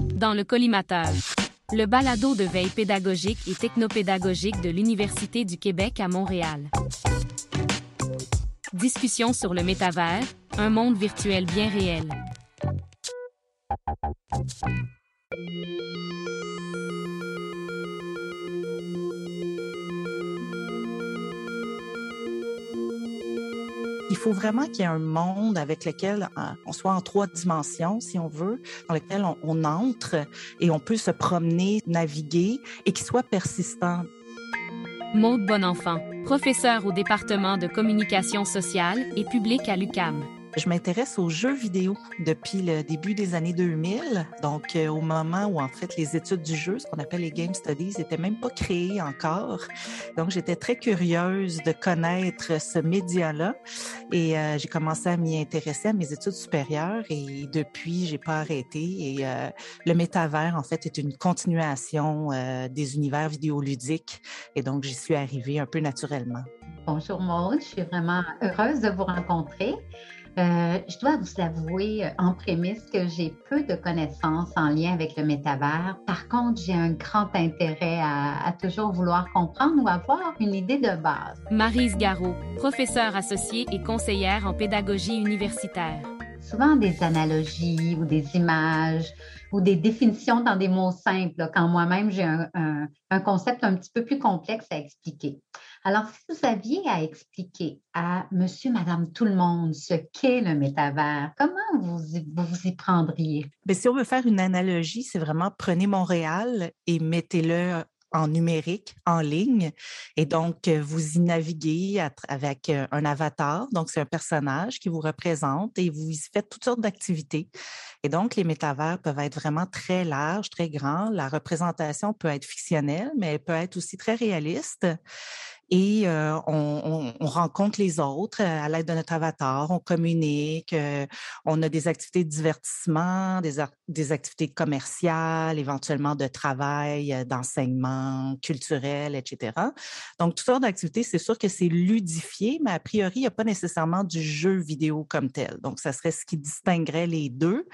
Dans le collimateur. Le balado de veille pédagogique et technopédagogique de l'Université du Québec à Montréal. Discussion sur le métavers, un monde virtuel bien réel. Il faut vraiment qu'il y ait un monde avec lequel euh, on soit en trois dimensions, si on veut, dans lequel on, entre et on peut se promener, naviguer et qui soit persistant. Maude Bonenfant, professeur au département de communication sociale et publique à l'UCAM. Je m'intéresse aux jeux vidéo depuis le début des années 2000, donc euh, au moment où en fait les études du jeu, ce qu'on appelle les game studies, n'étaient même pas créées encore. Donc j'étais très curieuse de connaître ce média-là et euh, j'ai commencé à m'y intéresser à mes études supérieures et depuis j'ai pas arrêté. Et euh, le métavers en fait est une continuation des univers vidéoludiques et donc j'y suis arrivée un peu naturellement. Bonjour Maud, je suis vraiment heureuse de vous rencontrer. Euh, je dois vous avouer euh, en prémisse que j'ai peu de connaissances en lien avec le métavers. Par contre, j'ai un grand intérêt à, à, toujours vouloir comprendre ou avoir une idée de base. Marise Garot, professeure associée et conseillère en pédagogie universitaire. Souvent des analogies ou des images ou des définitions dans des mots simples, quand moi-même j'ai un, un, un concept un petit peu plus complexe à expliquer. Alors, si vous aviez à expliquer à monsieur, madame, tout le monde ce qu'est le métavers, comment vous, vous y prendriez? Bien, si on veut faire une analogie, c'est vraiment prenez Montréal et mettez-le en numérique, en ligne. Et donc, vous y naviguez avec un avatar. Donc, c'est un personnage qui vous représente et vous y faites toutes sortes d'activités. Et donc, les métavers peuvent être vraiment très larges, très grands. La représentation peut être fictionnelle, mais elle peut être aussi très réaliste et euh, on, on, on, rencontre les autres à l'aide de notre avatar, on communique, euh, on a des activités de divertissement, des, des activités commerciales, éventuellement de travail, euh, d'enseignement culturel, etc. Donc, toutes sortes d'activités, c'est sûr que c'est ludifié, mais a priori, il n'y a pas nécessairement du jeu vidéo comme tel. Donc, ça serait ce qui distinguerait les deux,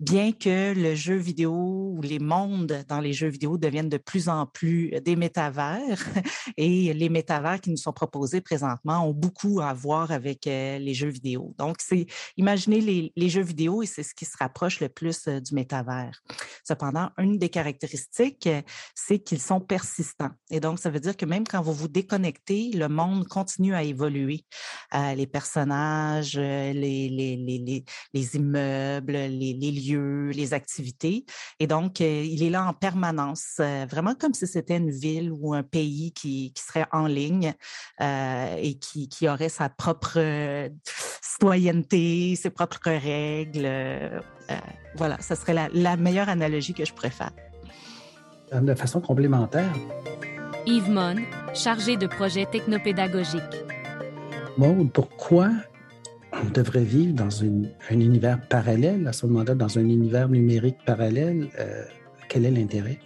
bien que le jeu vidéo ou les mondes dans les jeux vidéo deviennent de plus en plus des métavers et les métavers qui nous sont proposés présentement ont beaucoup à voir avec euh, les jeux vidéo. Donc, c'est imaginer les, jeux vidéo et c'est ce qui se rapproche le plus euh, du métavers. Cependant, une des caractéristiques, euh, c'est qu'ils sont persistants. Et donc, ça veut dire que même quand vous vous déconnectez, le monde continue à évoluer. Les personnages, les, les, les, les immeubles, les, lieux, les activités. Et donc, il est là en permanence, vraiment comme si c'était une ville ou un pays qui, qui serait en ligne ligne euh, et qui, qui, aurait sa propre euh, citoyenneté, ses propres règles. Euh, voilà, ce serait la, la, meilleure analogie que je préfère. De façon complémentaire. Yves Mon, chargé de projet technopédagogique. Maud, pourquoi on devrait vivre dans une, un univers parallèle, à ce moment-là, dans un univers numérique parallèle? Euh, quel est l'intérêt?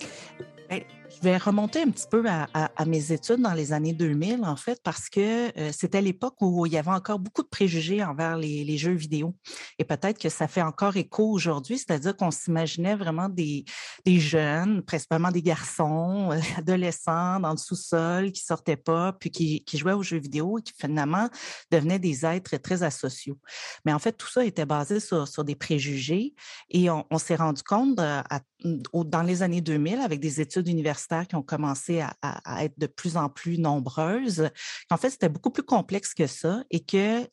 Je vais remonter un petit peu à, mes études dans les années 2000, en fait, parce que euh, c'était l'époque où il y avait encore beaucoup de préjugés envers les, jeux vidéo. Et peut-être que ça fait encore écho aujourd'hui, c'est-à-dire qu'on s'imaginait vraiment des, jeunes, principalement des garçons, euh, adolescents, dans le sous-sol, qui sortaient pas, puis qui, jouaient aux jeux vidéo et qui finalement devenaient des êtres très asociaux. Mais en fait, tout ça était basé sur, des préjugés et on, s'est rendu compte euh, dans les années 2000, avec des études universitaires qui ont commencé à, être de plus en plus nombreuses, qu'en fait, c'était beaucoup plus complexe que ça et que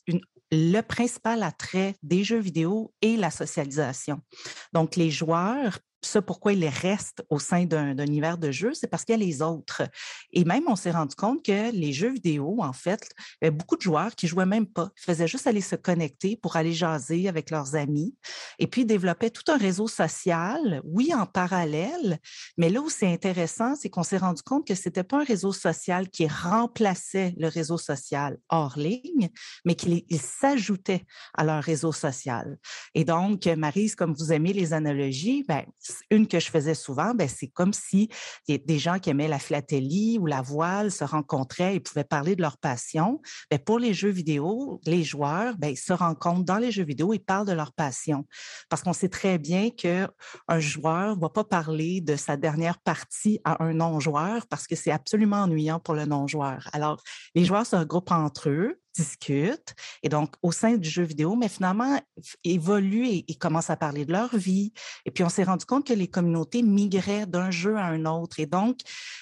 le principal attrait des jeux vidéo est la socialisation. Donc, les joueurs ça, pourquoi ils restent au sein d'un univers de jeu, c'est parce qu'il y a les autres. Et même, on s'est rendu compte que les jeux vidéo, en fait, il beaucoup de joueurs qui jouaient même pas. Faisaient juste aller se connecter pour aller jaser avec leurs amis. Et puis, développaient tout un réseau social, oui, en parallèle. Mais là où c'est intéressant, c'est qu'on s'est rendu compte que c'était pas un réseau social qui remplaçait le réseau social hors ligne, mais qu'il s'ajoutait à leur réseau social. Et donc, Marise, comme vous aimez les analogies, ben, une que je faisais souvent, ben, c'est comme si des gens qui aimaient la philatélie ou la voile se rencontraient et pouvaient parler de leur passion. Ben, pour les jeux vidéo, les joueurs ben, se rencontrent dans les jeux vidéo et parlent de leur passion. Parce qu'on sait très bien qu'un joueur ne va pas parler de sa dernière partie à un non-joueur parce que c'est absolument ennuyant pour le non-joueur. Alors, les joueurs se regroupent entre eux discutent et donc au sein du jeu vidéo, mais finalement évoluent et, commencent à parler de leur vie. Et puis on s'est rendu compte que les communautés migraient d'un jeu à un autre. Et donc,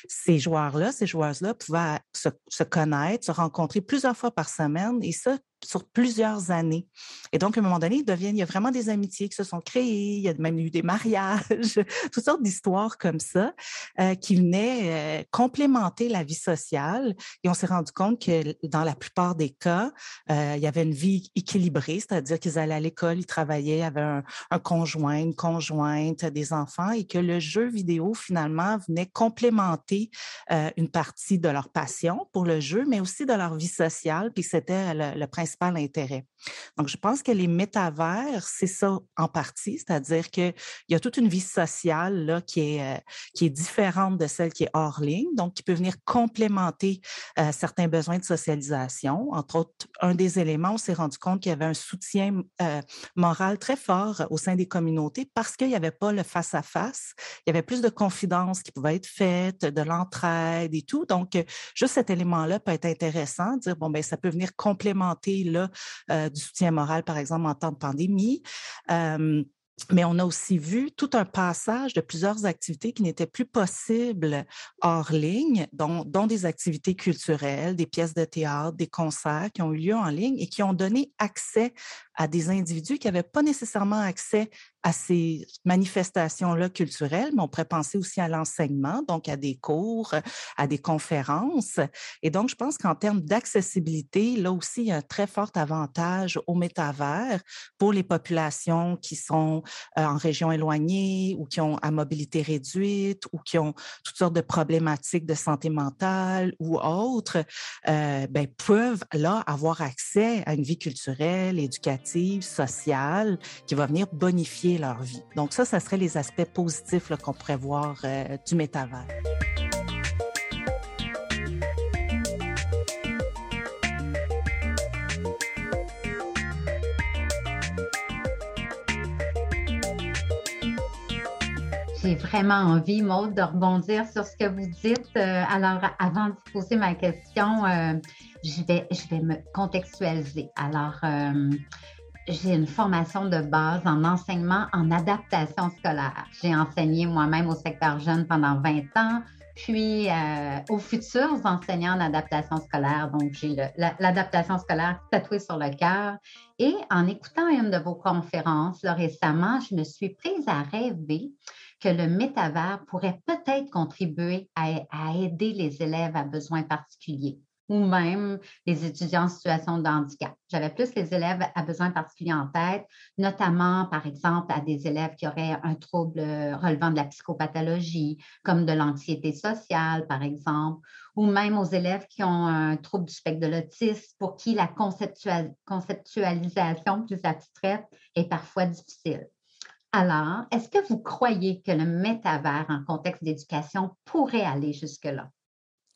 ces joueurs-là, ces joueuses-là pouvaient se, se, connaître, se rencontrer plusieurs fois par semaine et ça sur plusieurs années. Et donc, à un moment donné, il, il y a vraiment des amitiés qui se sont créées, il y a même eu des mariages, toutes sortes d'histoires comme ça euh, qui venaient euh, complémenter la vie sociale. Et on s'est rendu compte que dans la plupart des cas, euh, il y avait une vie équilibrée, c'est-à-dire qu'ils allaient à l'école, ils travaillaient, avaient un, un, conjoint, une conjointe, des enfants, et que le jeu vidéo, finalement, venait complémenter une partie de leur passion pour le jeu, mais aussi de leur vie sociale. Puis c'était le, le principe l'intérêt. Donc, je pense que les métavers, c'est ça en partie, c'est-à-dire qu'il y a toute une vie sociale là, qui, est, euh, qui est différente de celle qui est hors ligne, donc qui peut venir complémenter euh, certains besoins de socialisation. Entre autres, un des éléments, on s'est rendu compte qu'il y avait un soutien euh, moral très fort au sein des communautés parce qu'il n'y avait pas le face-à-face, il y avait plus de confidence qui pouvait être faite, de l'entraide et tout. Donc, juste cet élément-là peut être intéressant, dire, bon, ben ça peut venir complémenter là, euh, du soutien moral, par exemple, en temps de pandémie. Mais on a aussi vu tout un passage de plusieurs activités qui n'étaient plus possibles hors ligne, dont, dont, des activités culturelles, des pièces de théâtre, des concerts qui ont eu lieu en ligne et qui ont donné accès à des individus qui n'avaient pas nécessairement accès à ces manifestations-là culturelles, mais on pourrait penser aussi à l'enseignement, donc à des cours, à des conférences. Et donc, je pense qu'en termes d'accessibilité, là aussi, il y a un très fort avantage au métavers pour les populations qui sont euh, en région éloignée ou qui ont à mobilité réduite ou qui ont toutes sortes de problématiques de santé mentale ou autres, euh, ben, peuvent là avoir accès à une vie culturelle, éducative sociale, qui va venir bonifier leur vie. Donc ça, ça serait les aspects positifs qu'on pourrait voir euh, du métavers. J'ai vraiment envie, Maude, de rebondir sur ce que vous dites. Euh, alors, avant de poser ma question, euh, je, vais, je vais me contextualiser. Alors, j'ai une formation de base en enseignement en adaptation scolaire. J'ai enseigné moi-même au secteur jeune pendant 20 ans, puis euh, aux futurs enseignants en adaptation scolaire. Donc, j'ai l'adaptation scolaire tatouée sur le cœur. Et en écoutant une de vos conférences récemment, je me suis prise à rêver que le métavers pourrait peut-être contribuer à aider les élèves à besoins particuliers ou même les étudiants en situation de handicap. J'avais plus les élèves à besoins particuliers en tête, notamment, par exemple, à des élèves qui auraient un trouble relevant de la psychopathologie, comme de l'anxiété sociale, par exemple, ou même aux élèves qui ont un trouble du spectre de l'autisme, pour qui la conceptualisation plus abstraite est parfois difficile. Alors, est-ce que vous croyez que le métavers en contexte d'éducation pourrait aller jusque-là?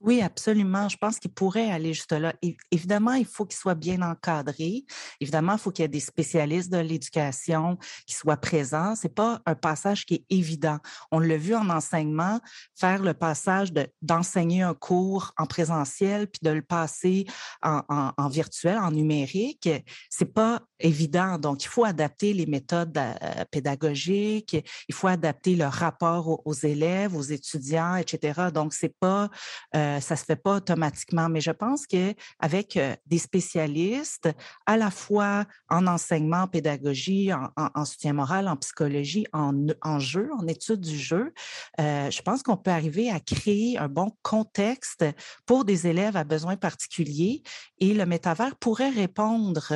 Oui, absolument. Je pense qu'il pourrait aller juste là. évidemment, il faut qu'il soit bien encadré. Évidemment, il faut qu'il y ait des spécialistes de l'éducation qui soient présents. C'est pas un passage qui est évident. On l'a vu en enseignement, faire le passage d'enseigner un cours en présentiel puis de le passer en, en virtuel, en numérique. C'est pas évident. Donc, il faut adapter les méthodes euh, pédagogiques. Il faut adapter le rapport aux, élèves, aux étudiants, etc. Donc, c'est pas euh, euh, ça se fait pas automatiquement, mais je pense que avec euh, des spécialistes, à la fois en enseignement, en pédagogie, en, soutien moral, en psychologie, en, jeu, en étude du jeu, euh, je pense qu'on peut arriver à créer un bon contexte pour des élèves à besoins particuliers et le métavers pourrait répondre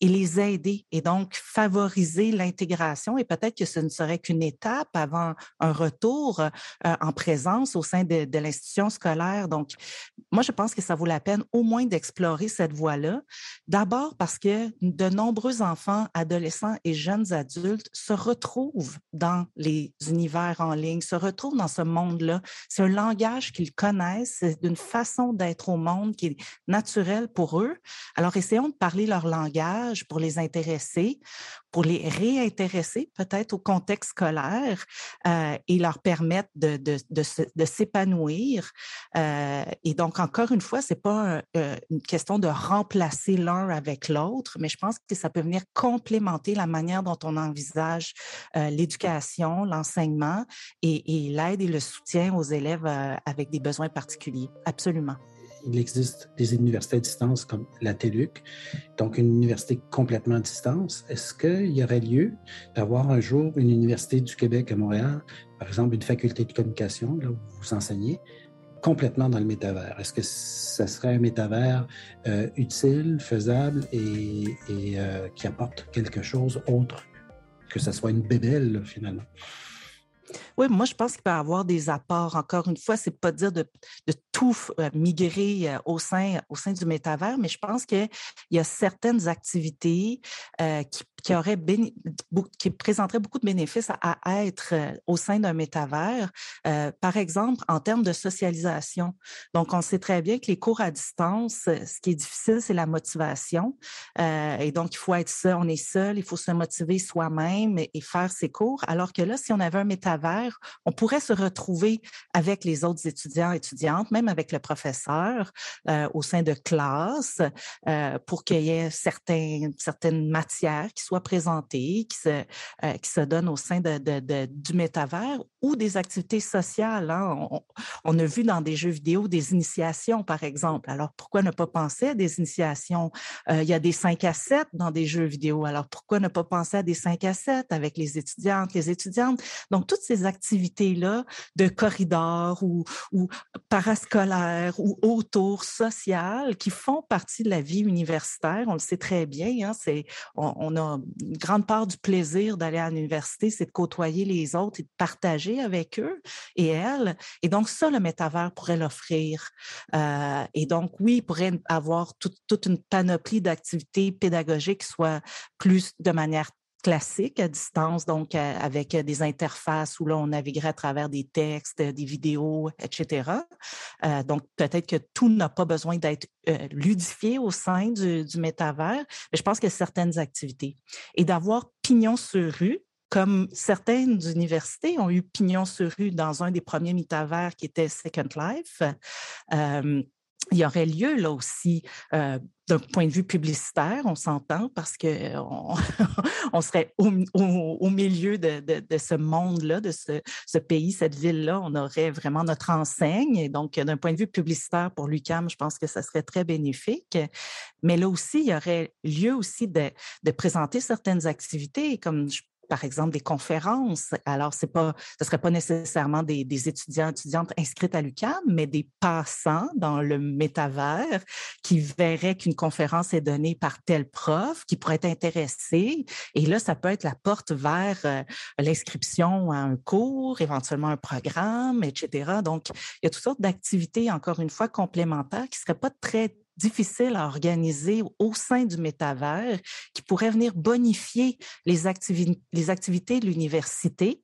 et les aider et donc favoriser l'intégration. Et peut-être que ce ne serait qu'une étape avant un retour euh, en présence au sein de, de l'institution scolaire. Donc, moi, je pense que ça vaut la peine au moins d'explorer cette voie-là. D'abord parce que de nombreux enfants, adolescents et jeunes adultes se retrouvent dans les univers en ligne, se retrouvent dans ce monde-là. C'est un langage qu'ils connaissent, c'est une façon d'être au monde qui est naturelle pour eux. Alors, essayons de parler leur langage pour les intéresser, pour les réintéresser peut-être au contexte scolaire euh, et leur permettre de, s'épanouir. Euh, et donc, encore une fois, c'est pas euh, une question de remplacer l'un avec l'autre, mais je pense que ça peut venir complémenter la manière dont on envisage l'éducation, l'enseignement et, l'aide et le soutien aux élèves avec des besoins particuliers. Absolument il existe des universités à distance comme la TELUC, donc une université complètement à distance. Est-ce qu'il y aurait lieu d'avoir un jour une université du Québec à Montréal, par exemple une faculté de communication, là où vous enseignez, complètement dans le métavers? Est-ce que ça serait un métavers euh, utile, faisable et, euh, qui apporte quelque chose autre que ce soit une bébelle, finalement? Oui, moi, je pense qu'il peut y avoir des apports. Encore une fois, c'est pas dire de, tout euh, migrer euh, au sein, au sein du métavers, mais je pense qu'il y a certaines activités euh, qui, qui, auraient qui présenteraient beaucoup de bénéfices à, être au sein d'un métavers. par exemple, en termes de socialisation. Donc, on sait très bien que les cours à distance, ce qui est difficile, c'est la motivation. et donc, il faut être seul, on est seul, il faut se motiver soi-même et, faire ses cours. Alors que là, si on avait un métavers, on pourrait se retrouver avec les autres étudiants, étudiantes, même avec le professeur euh, au sein de classe euh, pour qu'il y ait certains, certaines matières qui soient présentées, qui se, euh, qui se donnent au sein de, du métavers ou des activités sociales. Hein. On, on, a vu dans des jeux vidéo des initiations, par exemple. Alors, pourquoi ne pas penser à des initiations? il y a des 5 à 7 dans des jeux vidéo. Alors, pourquoi ne pas penser à des 5 à 7 avec les étudiantes, les étudiantes? Donc, toutes ces activités-là de corridor ou, ou parascolaire ou autour social qui font partie de la vie universitaire. On le sait très bien. Hein, on, a une grande part du plaisir d'aller à l'université, c'est de côtoyer les autres et de partager avec eux et elles. Et donc, ça, le métavers pourrait l'offrir. Euh, et donc, oui, il pourrait avoir tout, toute une panoplie d'activités pédagogiques qui soient plus de manière classique à distance, donc euh, avec des interfaces où là, on naviguerait à travers des textes, des vidéos, etc. Euh, donc, peut-être que tout n'a pas besoin d'être euh, ludifié au sein du, du métavers, mais je pense que certaines activités. Et d'avoir pignon sur rue, comme certaines universités ont eu pignon sur rue dans un des premiers métavers qui était Second Life. Euh, il y aurait lieu là aussi euh, d'un point de vue publicitaire, on s'entend, parce que on, on serait au, au, milieu de, de, ce monde-là, de ce, ce, pays, cette ville-là, on aurait vraiment notre enseigne. Et donc, d'un point de vue publicitaire pour l'UCAM, je pense que ça serait très bénéfique. Mais là aussi, il y aurait lieu aussi de, de présenter certaines activités, comme par exemple, des conférences. Alors, c'est pas, ce serait pas nécessairement des, des étudiants, étudiantes inscrites à l'UQAM, mais des passants dans le métavers qui verraient qu'une conférence est donnée par tel prof, qui pourrait être intéressé. Et là, ça peut être la porte vers euh, l'inscription à un cours, éventuellement un programme, etc. Donc, il y a toutes sortes d'activités, encore une fois, complémentaires qui seraient pas très difficile à organiser au sein du métavers qui pourrait venir bonifier les, les activités de l'université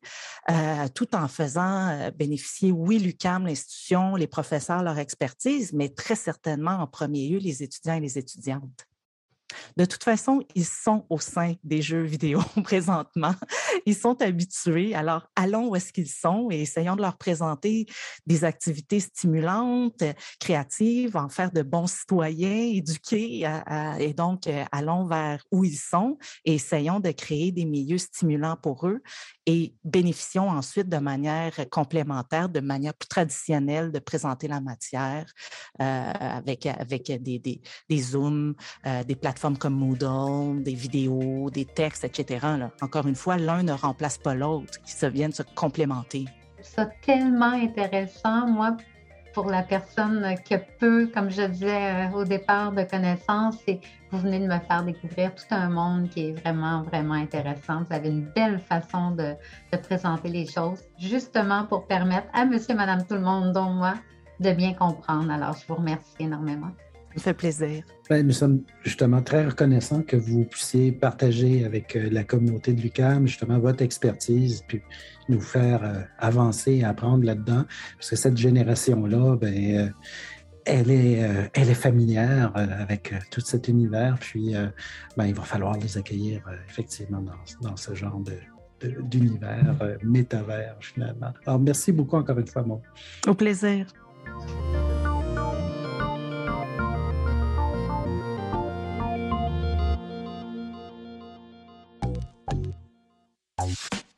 euh, tout en faisant euh, bénéficier, oui, l'UCAM, l'institution, les professeurs, leur expertise, mais très certainement en premier lieu les étudiants et les étudiantes. De toute façon, ils sont au sein des jeux vidéo présentement. Ils sont habitués. Alors, allons où est-ce qu'ils sont et essayons de leur présenter des activités stimulantes, créatives, en faire de bons citoyens, éduqués. et donc, euh, allons vers où ils sont et essayons de créer des milieux stimulants pour eux et bénéficions ensuite de manière complémentaire, de manière plus traditionnelle de présenter la matière euh, avec, avec des, Zooms, euh, des plateformes comme Moodle, des vidéos, des textes, etc. Là. Encore une fois, l'un ne remplace pas l'autre, qui se viennent se complémenter. Ça tellement intéressant. Moi, pour la personne qui a peu, comme je disais euh, au départ, de connaissances. Et vous venez de me faire découvrir tout un monde qui est vraiment, vraiment intéressant. Vous avez une belle façon de, de présenter les choses, justement pour permettre à monsieur, madame, tout le monde, dont moi, de bien comprendre. Alors, je vous remercie énormément. Ça me fait plaisir. Ben, nous sommes justement très reconnaissants que vous puissiez partager avec euh, la communauté de l'UCAM justement votre expertise, puis nous faire euh, avancer et apprendre là-dedans. Parce que cette génération-là, ben, euh, elle, est, elle est familière avec tout cet univers, puis ben, il va falloir les accueillir effectivement dans, dans, ce genre de, d'univers métavers finalement. Alors, merci beaucoup encore une fois, Maud. Au plaisir.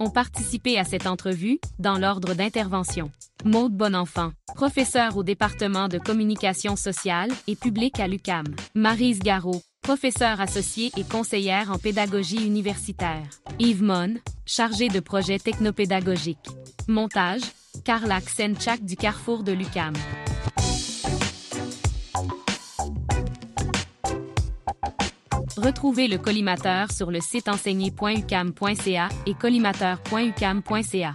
Ont participé à cette entrevue, dans l'ordre d'intervention. Maude Bonenfant, professeure au département de communication sociale et publique à l'UCAM. Marise Garot, professeure associée et conseillère en pédagogie universitaire. Yves Mon, chargée de projet technopédagogique. Montage, Carla Senchak du Carrefour de l'UCAM. Retrouvez le collimateur sur le site enseigné.ucam.ca et collimateur.ucam.ca.